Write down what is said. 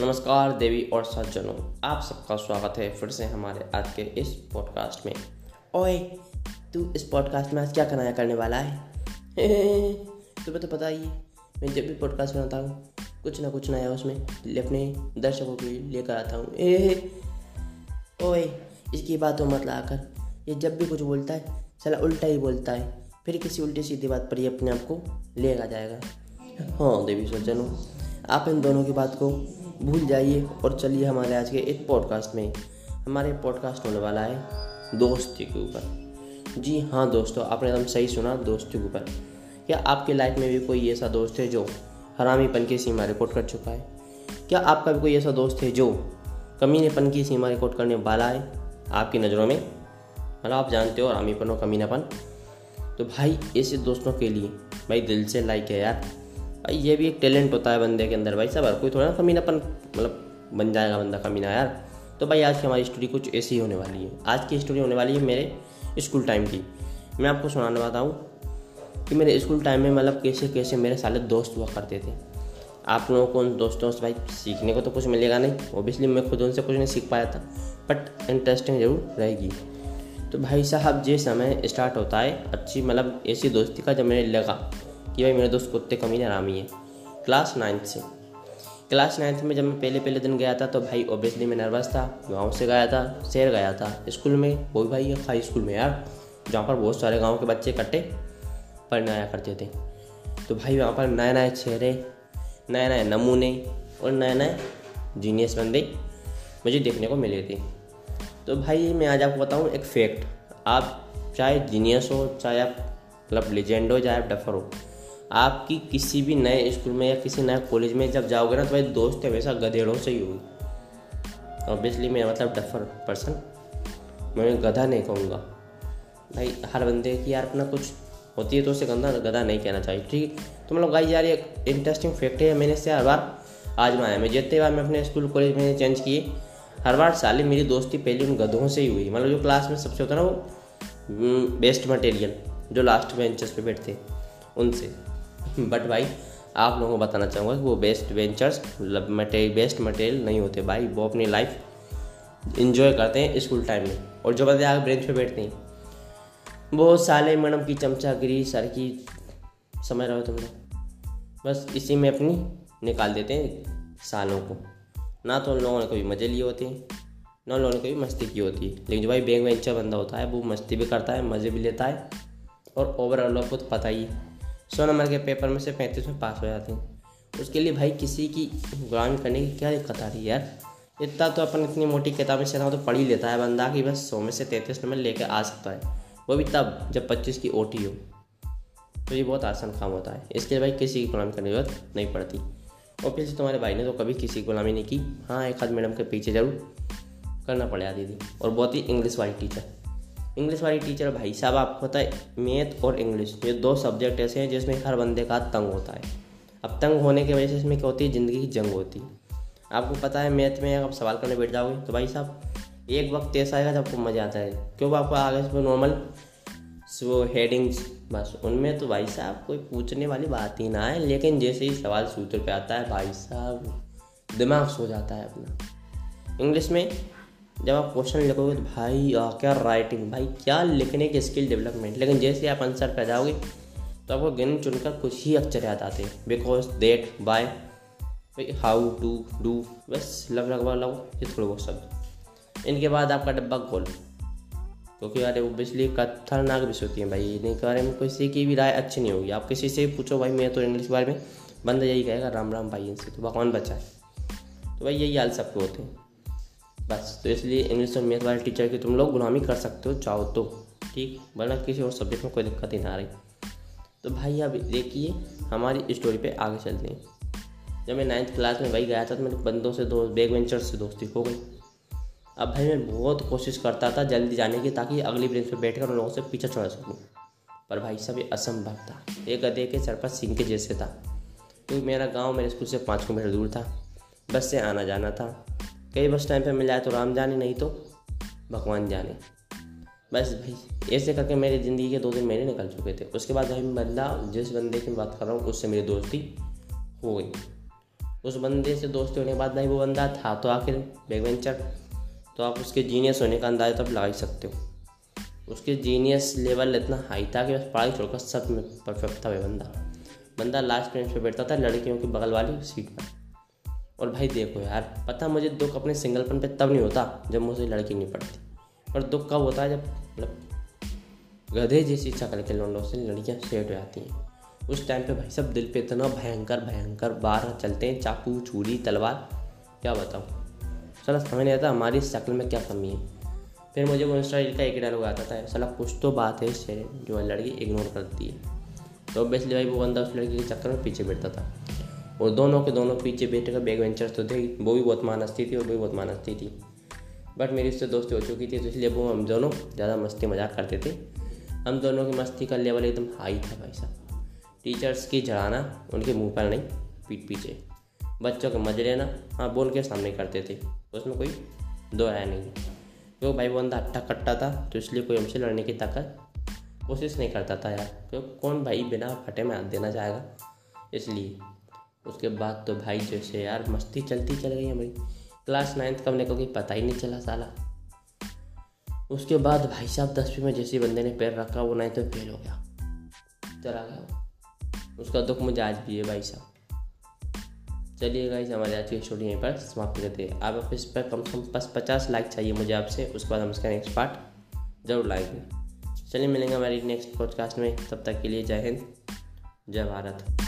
नमस्कार देवी और सज्जनों, आप सबका स्वागत है फिर से हमारे आज के इस पॉडकास्ट में। ओए, तू इस पॉडकास्ट में आज क्या कराया करने वाला है? तुम्हें तो पता ही है, मैं जब भी पॉडकास्ट बनाता हूँ, कुछ ना कुछ नया उसमें अपने दर्शकों के लिए लेकर आता हूँ। ए ओए, इसकी बातों मत लाकर ये जब भी कुछ बोलता है चला उल्टा ही बोलता है, फिर किसी उल्टी सीधी बात पर ही अपने आप को लेगा जाएगा। हाँ देवी सज्जनों, आप इन दोनों की बात को भूल जाइए और चलिए हमारे आज के एक पॉडकास्ट में। हमारे पॉडकास्ट होने वाला है दोस्ती के ऊपर। जी हाँ दोस्तों, आपने एकदम सही सुना, दोस्ती के ऊपर। क्या आपकी लाइफ में भी कोई ऐसा दोस्त है जो हरामीपन की सीमा रिकॉर्ड कर चुका है? क्या आपका भी कोई ऐसा दोस्त है जो कमीनेपन की सीमा रिकॉर्ड करने वाला है आपकी नज़रों में? मतलब आप जानते हो हरामीपन और कमीनापन। तो भाई, ऐसे दोस्तों के लिए भाई दिल से लाइक है यार। भाई ये भी एक टैलेंट होता है बंदे के अंदर भाई सब हर कोई थोड़ा ना कमीनापन मतलब बन जाएगा बंदा कमीना यार। तो भाई आज की हमारी स्टोरी कुछ ऐसी ही होने वाली है। आज की स्टोरी होने वाली है मेरे स्कूल टाइम की। मैं आपको सुनाने वाला हूँ कि मेरे स्कूल टाइम में मतलब कैसे कैसे मेरे साले दोस्त हुआ करते थे। आप लोगों को उन दोस्तों से भाई सीखने को तो कुछ मिलेगा नहीं। ओबियसली मैं खुद उनसे कुछ नहीं सीख पाया था बट इंटरेस्टिंग ज़रूर रहेगी। तो भाई साहब, ये समय स्टार्ट होता है, अच्छी मतलब ऐसी दोस्ती का जब मेरे लगा कि भाई मेरे दोस्त कुत्ते कमी आरामी है। क्लास नाइन्थ से। क्लास नाइन्थ में जब मैं पहले पहले दिन गया था तो भाई ओबियसली मैं नर्वस था, गाँव से गया था, शहर गया था। स्कूल में, वो भी भाई हाई स्कूल में यार, जहाँ पर बहुत सारे गाँव के बच्चे इकट्ठे पढ़ने आया करते थे। तो भाई वहाँ पर नए नए चेहरे नए नए नमूने और नए नए जीनियस बंदे मुझे देखने को मिले थे। तो भाई मैं आज आपको बताऊँ एक फैक्ट आप चाहे जीनियस हो, चाहे आप मतलब लेजेंड हो, चाहे आप डफर हो आपकी किसी भी नए स्कूल में या किसी नए कॉलेज में जब जाओगे ना तो भाई दोस्त हमेशा गधेड़ों से ही होगी। ऑब्वियसली मैं मतलब डफर पर्सन मैं गधा नहीं कहूँगा। भाई, हर बंदे की यार अपना कुछ होती है तो उसे गंदा, गधा नहीं कहना चाहिए, ठीक है? तो मतलब गाई यार एक इंटरेस्टिंग फैक्ट है, मैंने से हर बार आजमाया मैं जितने बार मैं अपने स्कूल कॉलेज में चेंज किए, हर बार साले मेरी दोस्ती पहले उन गधों से ही हुई। मतलब जो क्लास में सबसे होता ना वो बेस्ट मटेरियल जो लास्ट बेंचेस पे बैठते उनसे। बट भाई, आप लोगों को बताना चाहूँगा कि वो बेस्ट वेंचर्स मतलब मटेरियल बेस्ट मटेरियल नहीं होते भाई, वो अपनी लाइफ इंजॉय करते हैं स्कूल टाइम में। और जो बंदे आगे ब्रेंच पे बैठते हैं वो साले मैडम की चमचागिरी, सर की समझ रहे हो तुम बस इसी में अपनी निकाल देते हैं सालों को। ना तो उन लोगों ने कभी मज़े लिए होते हैं, ना उन लोगों ने कभी मस्ती की होती है। लेकिन जो भाई बैग वेंचर बंदा होता है, वो मस्ती भी करता है, मज़े भी लेता है, और ओवरऑल आपको तो पता ही है। सौ नंबर के पेपर में से पैंतीस में पास हो जाते हैं। उसके लिए भाई किसी की गुलामी करने की क्या दिक्कत आ रही है यार? इतना तो अपन इतनी मोटी किताबें से तो पढ़ ही लेता है बंदा कि बस सौ में से तैंतीस नंबर लेकर आ सकता है। वो भी तब, जब पच्चीस की ओटी हो। तो ये बहुत आसान काम होता है। इसके लिए भाई किसी की गुलामी करने की ज़रूरत नहीं पड़ती। और फिर तुम्हारे भाई ने तो कभी किसी की गुलामी नहीं की। हाँ एक आध मैडम के पीछे ज़रूर करना पड़ा दीदी। और बहुत ही इंग्लिश वाली टीचर इंग्लिश वाली टीचर भाई साहब, आपको पता है मैथ और इंग्लिश ये दो सब्जेक्ट ऐसे हैं जिसमें हर बंदे का तंग होता है। अब तंग होने की वजह से इसमें क्या होती है, ज़िंदगी की जंग होती है। आपको पता है मैथ में आप सवाल करने बैठ जाओगे तो भाई साहब, एक वक्त ऐसा आएगा जब आपको मज़ा आता है। क्यों? आपको आगे से नॉर्मल वो हेडिंग्स बस। उनमें तो भाई साहब, कोई पूछने वाली बात ही ना है लेकिन जैसे ही सवाल सूत्र पे आता है, भाई साहब, दिमाग सो जाता है अपना। इंग्लिश में जब आप क्वेश्चन लिखोगे तो भाई आ, क्या राइटिंग भाई क्या लिखने की स्किल डेवलपमेंट लेकिन जैसे आप आंसर पे जाओगे तो आपको गिन चुनकर कुछ ही अक्षर याद आते हैं। Because that by how to do बस लग लगभग लगभग ये थोड़े बहुत शब्द। इनके बाद आपका डब्बा गोल क्योंकि यार ओबियसली खतरनाक विषय होती है भाई इनके बारे में किसी की भी राय अच्छी नहीं होगी। आप किसी से पूछो भाई मैं तो इंग्लिश के बारे में बंदा यही कहेगा राम राम भाई इनसे तो भगवान बचाए। तो भाई यही हाल सबके होते हैं। बस तो इसलिए इंग्लिश और मैथ वाले टीचर की तुम लोग गुलामी कर सकते हो, चाहो तो ठीक? वरना किसी और सब्जेक्ट में कोई दिक्कत ही ना रही। तो भाई, अब देखिए, हमारी स्टोरी पे आगे चलते हैं। जब मैं नाइन्थ क्लास में वही गया था तो मेरे बंदों से दोस्त बैग वेंचर से दोस्ती हो गई। अब भाई, मैं बहुत कोशिश करता था जल्दी जाने की, ताकि अगली ब्रेंच पर बैठ कर उन लोगों से पीछा छोड़ा सकूँ। पर भाई, सब ये असंभव था। एक गधे के सर पर सिंह के जैसे था। क्योंकि मेरा गाँव मेरे स्कूल से पाँच किलोमीटर दूर था। बस से आना जाना था। कई बस टाइम पे मिल जाए तो राम जाने, नहीं तो भगवान जाने। बस भाई, ऐसे करके मेरी ज़िंदगी के दो दिन महीने निकल चुके थे। उसके बाद भाई बंदा, जिस बंदे की बात कर रहा हूँ, उससे मेरी दोस्ती हो गई। उस बंदे से दोस्ती होने के बाद भाई वो बंदा था तो आखिर बैक वेंचर तो आप उसके जीनियस होने का अंदाज़ा तब लगा ही सकते हो। उसके जीनियस लेवल इतना हाई था कि बस पढ़ाई छोड़कर सब में परफेक्ट था वह बंदा। बंदा लास्ट बेंच पे बैठता था लड़कियों की बगल वाली सीट पर। और भाई देखो यार, पता मुझे दुख अपने सिंगलपन पे तब नहीं होता जब मुझे लड़की नहीं पड़ती पर दुख कब होता है जब मतलब गधे जैसी शक्ल के लौंडों से लड़कियाँ सेट हो जाती हैं। उस टाइम पे भाई सब दिल पे इतना भयंकर भयंकर बार चलते हैं, चाकू छुरी तलवार, क्या बताऊँ? सला समझ नहीं आता हमारी शक्ल में क्या कमी है। फिर मुझे वो इंस्टा का एक डायलॉग आता था, सला कुछ तो बात है इससे जो लड़की इग्नोर करती है। तो ऑब्वियसली भाई वो बंदा उस लड़की के चक्कर में पीछे बैठता था। और दोनों के दोनों पीछे बैठ कर बैग वेंचर्स तो थे, वो भी बहुत मान मानसती थी और वो भी बहुत मानसती थी बट मेरी उससे दोस्ती हो चुकी थी तो इसलिए वो हम दोनों ज़्यादा मस्ती मज़ाक करते थे। हम दोनों की मस्ती का लेवल एकदम हाई था भाई साहब। टीचर्स की जड़ाना उनके मुँह पर नहीं, पीठ पीछे। बच्चों के मज़े लेना हाँ बोल के सामने करते थे। उसमें कोई दो राय नहीं। क्यों भाई वो बंदा अट्टा कट्टा था तो इसलिए कोई हमसे लड़ने की ताकत कोशिश नहीं करता था यार। क्यों कौन भाई बिना फटे में हाथ देना चाहेगा? इसलिए। उसके बाद तो भाई जैसे यार मस्ती चलती चल गई हमारी क्लास नाइन्थ कब निकल गई पता ही नहीं चला साला। उसके बाद भाई साहब दसवीं में जैसे बंदे ने पैर रखा, वो नहीं तो फेल हो गया। चला गया उसका दुख मुझे आज भी है भाई साहब। चलिए गाइस हमारे आज की स्टोरी यहीं पर समाप्त करते हैं। आप इस पर कम से कम बस पचास लाइक चाहिए मुझे आपसे, उसके बाद हम इसका नेक्स्ट पार्ट ज़रूर लाएँगे। चलिए मिलेंगे हमारी नेक्स्ट पॉडकास्ट में। तब तक के लिए जय हिंद, जय भारत।